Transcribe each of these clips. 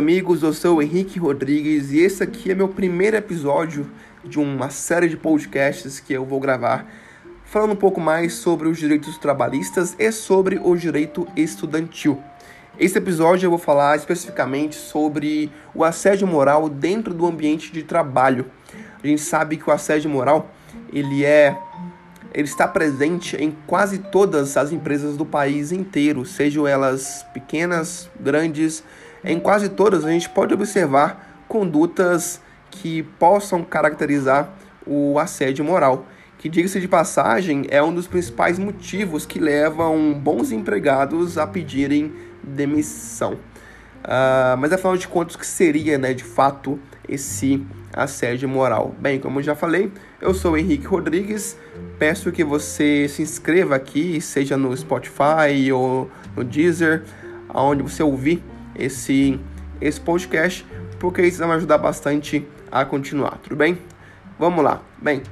amigos, eu sou o Henrique Rodrigues e esse aqui é meu primeiro episódio de uma série de podcasts que eu vou gravar falando um pouco mais sobre os direitos trabalhistas e sobre o direito estudantil. Esse episódio eu vou falar especificamente sobre o assédio moral dentro do ambiente de trabalho. A gente sabe que o assédio moral ele é ele está presente em quase todas as empresas do país inteiro, sejam elas pequenas, grandes, em quase todas a gente pode observar condutas que possam caracterizar o assédio moral, que diga-se de passagem é um dos principais motivos que levam bons empregados a pedirem demissão. Uh, mas afinal de contas, o que seria né, de fato esse assédio moral? Bem, como eu já falei, eu sou Henrique Rodrigues. Peço que você se inscreva aqui, seja no Spotify ou no Deezer, aonde você ouvir esse, esse podcast, porque isso vai me ajudar bastante a continuar, tudo bem? Vamos lá. Bem,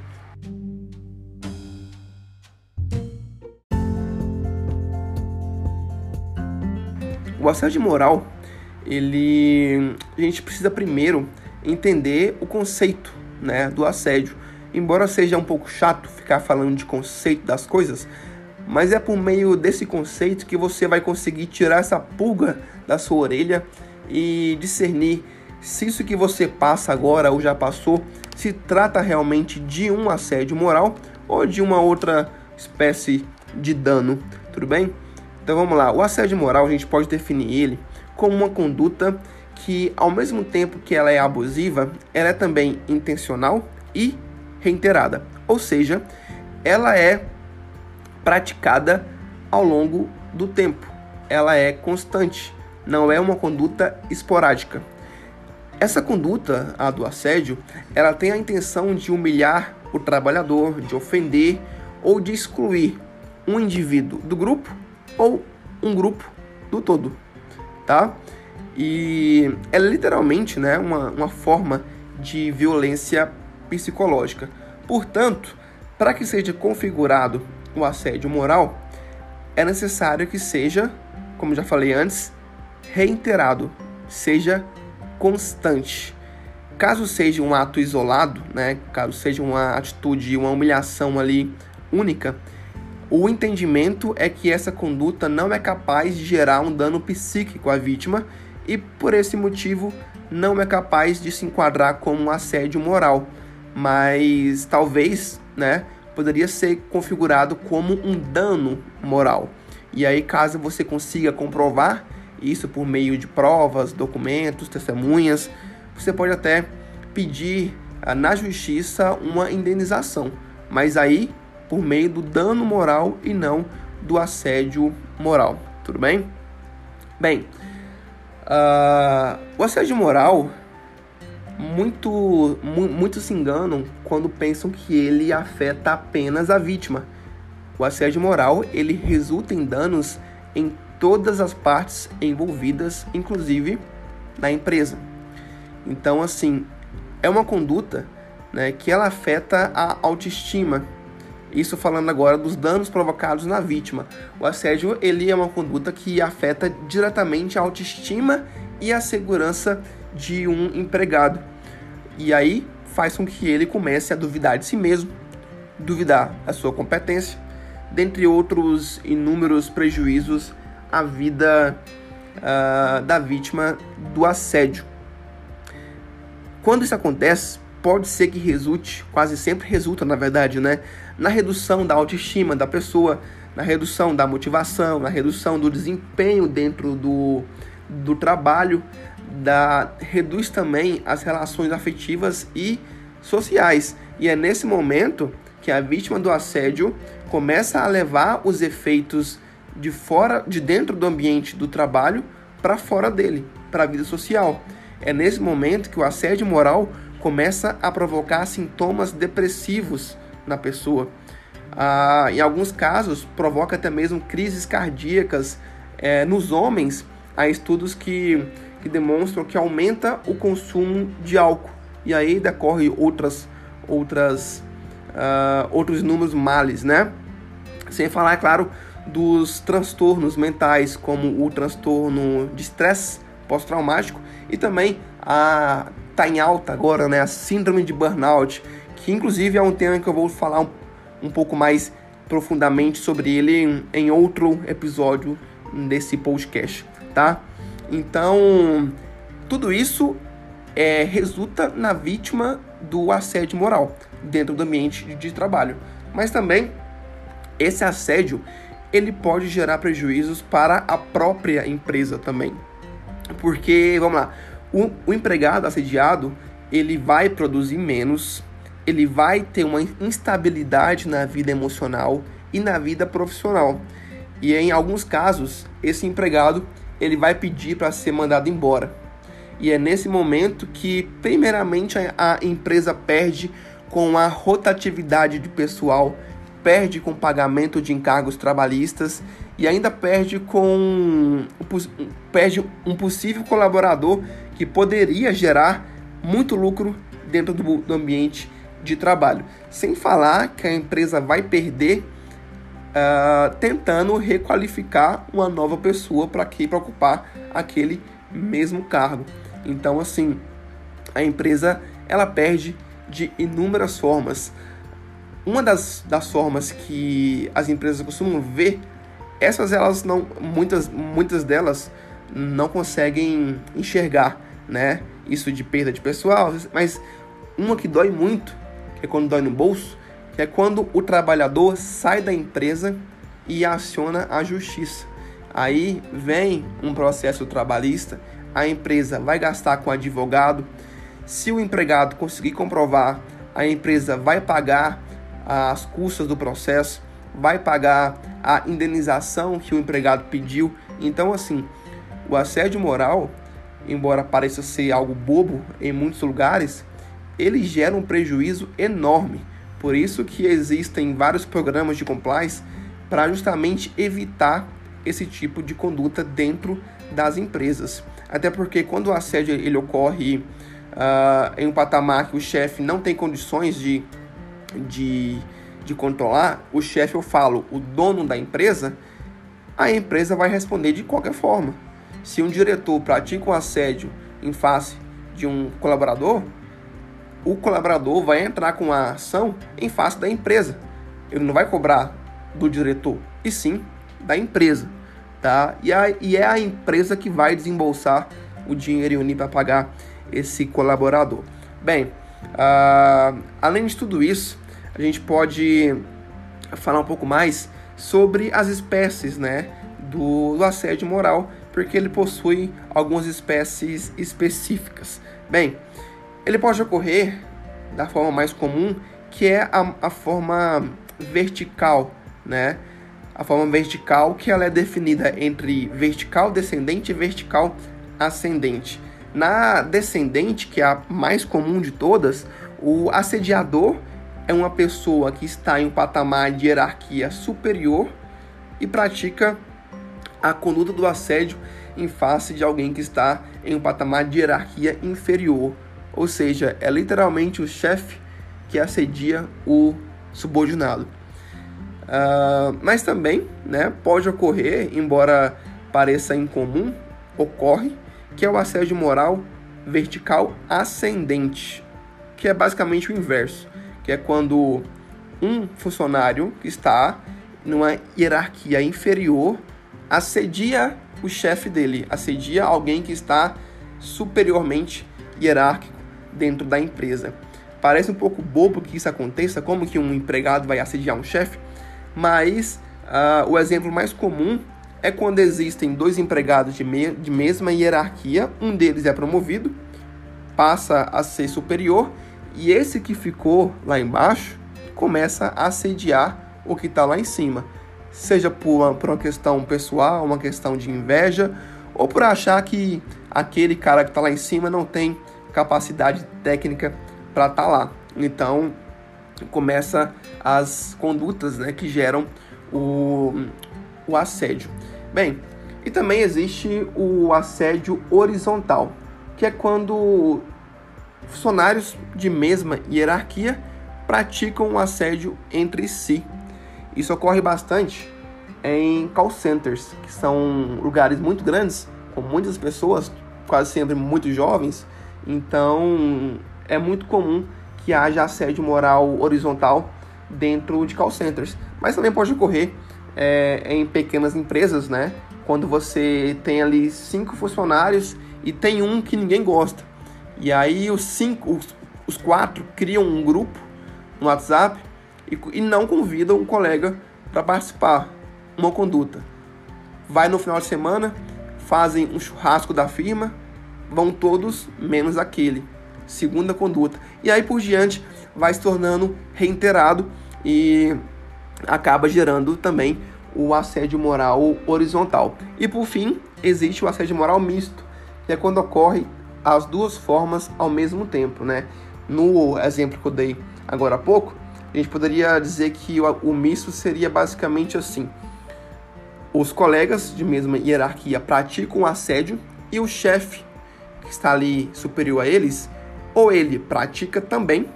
o assédio moral, ele a gente precisa primeiro entender o conceito, né, do assédio. Embora seja um pouco chato ficar falando de conceito das coisas, mas é por meio desse conceito que você vai conseguir tirar essa pulga da sua orelha e discernir se isso que você passa agora ou já passou se trata realmente de um assédio moral ou de uma outra espécie de dano, tudo bem? Então vamos lá, o assédio moral a gente pode definir ele como uma conduta que ao mesmo tempo que ela é abusiva, ela é também intencional e reiterada, ou seja, ela é praticada ao longo do tempo. Ela é constante, não é uma conduta esporádica. Essa conduta, a do assédio, ela tem a intenção de humilhar o trabalhador, de ofender ou de excluir um indivíduo do grupo ou um grupo do todo, tá? E é literalmente né, uma, uma forma de violência psicológica. Portanto, para que seja configurado o assédio moral, é necessário que seja, como já falei antes, reiterado, seja constante. Caso seja um ato isolado, né, caso seja uma atitude, uma humilhação ali única, o entendimento é que essa conduta não é capaz de gerar um dano psíquico à vítima e, por esse motivo, não é capaz de se enquadrar como um assédio moral. Mas talvez, né, poderia ser configurado como um dano moral. E aí, caso você consiga comprovar isso por meio de provas, documentos, testemunhas, você pode até pedir ah, na justiça uma indenização, mas aí por meio do dano moral e não do assédio moral. Tudo bem? Bem, uh, o assédio moral muito, mu muitos se enganam quando pensam que ele afeta apenas a vítima. O assédio moral ele resulta em danos em todas as partes envolvidas, inclusive na empresa. Então, assim, é uma conduta né, que ela afeta a autoestima. Isso falando agora dos danos provocados na vítima. O assédio ele é uma conduta que afeta diretamente a autoestima e a segurança de um empregado. E aí faz com que ele comece a duvidar de si mesmo, duvidar da sua competência, dentre outros inúmeros prejuízos à vida uh, da vítima do assédio. Quando isso acontece, pode ser que resulte, quase sempre resulta, na verdade, né, na redução da autoestima da pessoa, na redução da motivação, na redução do desempenho dentro do, do trabalho, da, reduz também as relações afetivas e sociais. E é nesse momento que a vítima do assédio começa a levar os efeitos de fora, de dentro do ambiente do trabalho para fora dele, para a vida social. É nesse momento que o assédio moral começa a provocar sintomas depressivos na pessoa. Ah, em alguns casos, provoca até mesmo crises cardíacas é, nos homens. Há estudos que que demonstram que aumenta o consumo de álcool. E aí decorre outras, outras, uh, outros números males, né? Sem falar, é claro, dos transtornos mentais, como o transtorno de estresse pós-traumático E também a tá em alta agora, né, a síndrome de burnout, que inclusive é um tema que eu vou falar um, um pouco mais profundamente sobre ele em, em outro episódio desse podcast, tá? Então, tudo isso é, resulta na vítima do assédio moral dentro do ambiente de trabalho. Mas também esse assédio ele pode gerar prejuízos para a própria empresa também. Porque, vamos lá, o, o empregado assediado ele vai produzir menos, ele vai ter uma instabilidade na vida emocional e na vida profissional. E em alguns casos, esse empregado ele vai pedir para ser mandado embora. E é nesse momento que, primeiramente, a empresa perde com a rotatividade de pessoal, perde com pagamento de encargos trabalhistas e ainda perde com perde um possível colaborador que poderia gerar muito lucro dentro do, do ambiente de trabalho. Sem falar que a empresa vai perder uh, tentando requalificar uma nova pessoa para que ocupar aquele mesmo cargo. Então, assim, a empresa ela perde de inúmeras formas. Uma das, das formas que as empresas costumam ver, essas elas não, muitas, muitas delas não conseguem enxergar né? Isso de perda de pessoal, mas uma que dói muito, que é quando dói no bolso, é quando o trabalhador sai da empresa e aciona a justiça. Aí vem um processo trabalhista, a empresa vai gastar com advogado. Se o empregado conseguir comprovar, a empresa vai pagar as custas do processo, vai pagar a indenização que o empregado pediu. Então, assim, o assédio moral embora pareça ser algo bobo em muitos lugares, ele gera um prejuízo enorme. Por isso que existem vários programas de compliance para justamente evitar esse tipo de conduta dentro das empresas. Até porque quando o assédio ele ocorre uh, em um patamar que o chefe não tem condições de, de, de controlar, o chefe, eu falo, o dono da empresa, a empresa vai responder de qualquer forma. Se um diretor pratica um assédio em face de um colaborador, o colaborador vai entrar com a ação em face da empresa. Ele não vai cobrar do diretor, e sim da empresa, tá? E, a, e é a empresa que vai desembolsar o dinheiro e unir para pagar esse colaborador. Bem, uh, além de tudo isso, a gente pode falar um pouco mais sobre as espécies, né, do, do assédio moral porque ele possui algumas espécies específicas. Bem, ele pode ocorrer da forma mais comum, que é a, a forma vertical, né? A forma vertical que ela é definida entre vertical descendente e vertical ascendente. Na descendente, que é a mais comum de todas, o assediador é uma pessoa que está em um patamar de hierarquia superior e pratica a conduta do assédio em face de alguém que está em um patamar de hierarquia inferior. Ou seja, é literalmente o chefe que assedia o subordinado. Uh, mas também né, pode ocorrer, embora pareça incomum, ocorre, que é o assédio moral vertical ascendente, que é basicamente o inverso, que é quando um funcionário que está numa hierarquia inferior assedia o chefe dele, assedia alguém que está superiormente hierárquico dentro da empresa. Parece um pouco bobo que isso aconteça, como que um empregado vai assediar um chefe, mas uh, o exemplo mais comum é quando existem dois empregados de, me de mesma hierarquia, um deles é promovido, passa a ser superior, e esse que ficou lá embaixo começa a assediar o que está lá em cima seja por uma, por uma questão pessoal, uma questão de inveja, ou por achar que aquele cara que está lá em cima não tem capacidade técnica para estar tá lá. Então começa as condutas né, que geram o, o assédio. Bem, e também existe o assédio horizontal, que é quando funcionários de mesma hierarquia praticam um assédio entre si. Isso ocorre bastante em call centers, que são lugares muito grandes, com muitas pessoas quase sempre muito jovens, então é muito comum que haja assédio moral horizontal dentro de call centers. Mas também pode ocorrer é, em pequenas empresas, né? Quando você tem ali cinco funcionários e tem um que ninguém gosta. E aí os cinco, os, os quatro criam um grupo no WhatsApp e, e não convidam um colega para participar. Uma conduta. Vai no final de semana, fazem um churrasco da firma, vão todos menos aquele. Segunda conduta. E aí por diante vai se tornando reiterado e acaba gerando também o assédio moral horizontal. E por fim, existe o assédio moral misto, que é quando ocorre as duas formas ao mesmo tempo, né? No exemplo que eu dei agora há pouco, a gente poderia dizer que o, o misto seria basicamente assim: os colegas de mesma hierarquia praticam o assédio e o chefe que está ali superior a eles, ou ele pratica também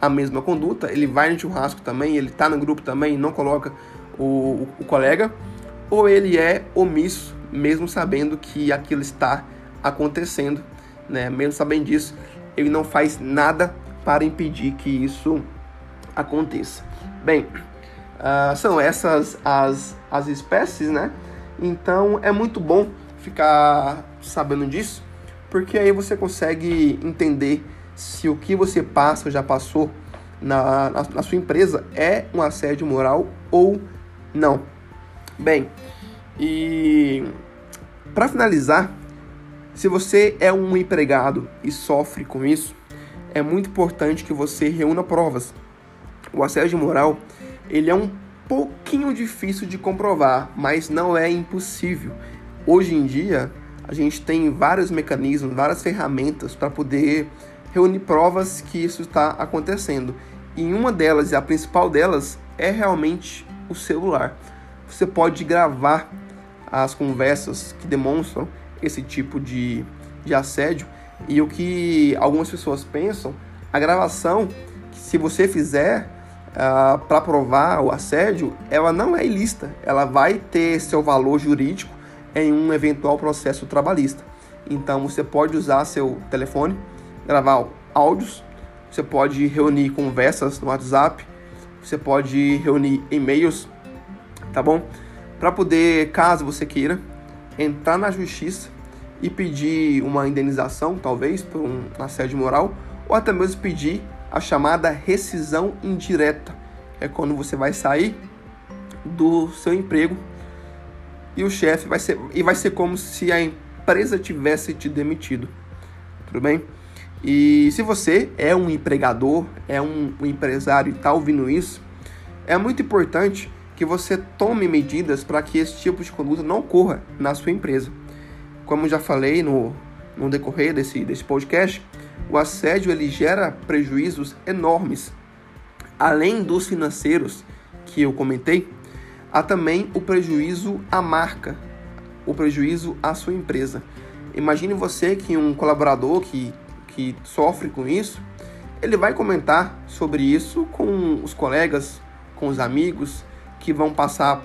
a mesma conduta, ele vai no churrasco também, ele está no grupo também, não coloca o, o, colega, ou ele é omisso, mesmo sabendo que aquilo está acontecendo, né? Mesmo sabendo disso, ele não faz nada para impedir que isso aconteça. Bem, uh, são essas as, as espécies, né? Então é muito bom ficar sabendo disso, porque aí você consegue entender se o que você passa ou já passou na, na, na sua empresa é um assédio moral ou não. Bem, e para finalizar, se você é um empregado e sofre com isso, é muito importante que você reúna provas. O assédio moral, ele é um pouquinho difícil de comprovar, mas não é impossível. Hoje em dia, a gente tem vários mecanismos, várias ferramentas para poder reunir provas que isso está acontecendo. E uma delas, e a principal delas, é realmente o celular. Você pode gravar as conversas que demonstram esse tipo de, de assédio. E o que algumas pessoas pensam, a gravação, se você fizer uh, ah, para provar o assédio, ela não é ilícita. Ela vai ter seu valor jurídico em um eventual processo trabalhista. Então você pode usar seu telefone, gravar áudios, você pode reunir conversas no WhatsApp, você pode reunir e-mails, tá bom? Para poder, caso você queira, entrar na justiça e pedir uma indenização, talvez por um assédio moral, ou até mesmo pedir a chamada rescisão indireta. É quando você vai sair do seu emprego e o chefe vai ser e vai ser como se a empresa tivesse te demitido. Tudo bem? E se você é um empregador, é um, um empresário e está ouvindo isso, é muito importante que você tome medidas para que esse tipo de conduta não ocorra na sua empresa. Como já falei no, no decorrer desse, desse podcast, o assédio ele gera prejuízos enormes. Além dos financeiros que eu comentei, há também o prejuízo à marca, o prejuízo à sua empresa. Imagine você que um colaborador que que sofre com isso, ele vai comentar sobre isso com os colegas, com os amigos, que vão passar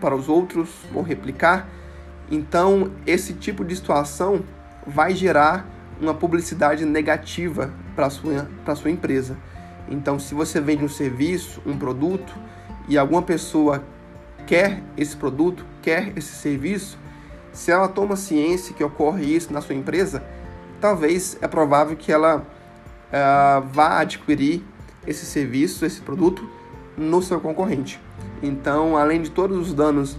para os outros, vão replicar. Então, esse tipo de situação vai gerar uma publicidade negativa para a sua, sua empresa. Então, se você vende um serviço, um produto, e alguma pessoa quer esse produto, quer esse serviço, se ela toma ciência que ocorre isso na sua empresa, talvez é provável que ela uh, vá adquirir esse serviço, esse produto no seu concorrente. Então, além de todos os danos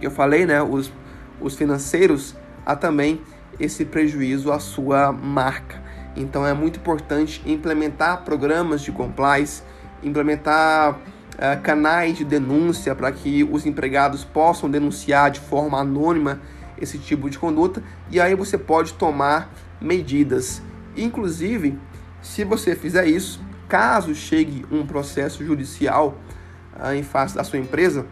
que eu falei, né, os, os financeiros, há também esse prejuízo à sua marca. Então, é muito importante implementar programas de compliance, implementar uh, canais de denúncia para que os empregados possam denunciar de forma anônima esse tipo de conduta e aí você pode tomar medidas. Inclusive, se você fizer isso, caso chegue um processo judicial ah, em face da sua empresa,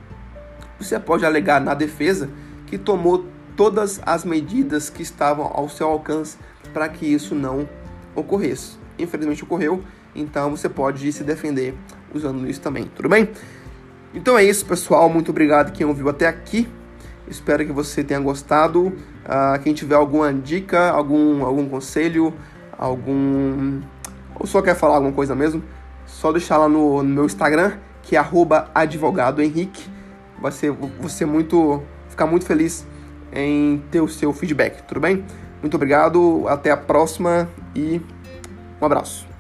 você pode alegar na defesa que tomou todas as medidas que estavam ao seu alcance para que isso não ocorresse. Infelizmente ocorreu, então você pode se defender usando isso também, tudo bem? Então é isso, pessoal. Muito obrigado quem ouviu até aqui. Espero que você tenha gostado. Uh, quem tiver alguma dica, algum, algum conselho, algum. ou só quer falar alguma coisa mesmo, só deixar lá no, no meu Instagram, que é advogadohenrique. Vai ser, ser muito. ficar muito feliz em ter o seu feedback, tudo bem? Muito obrigado, até a próxima e um abraço.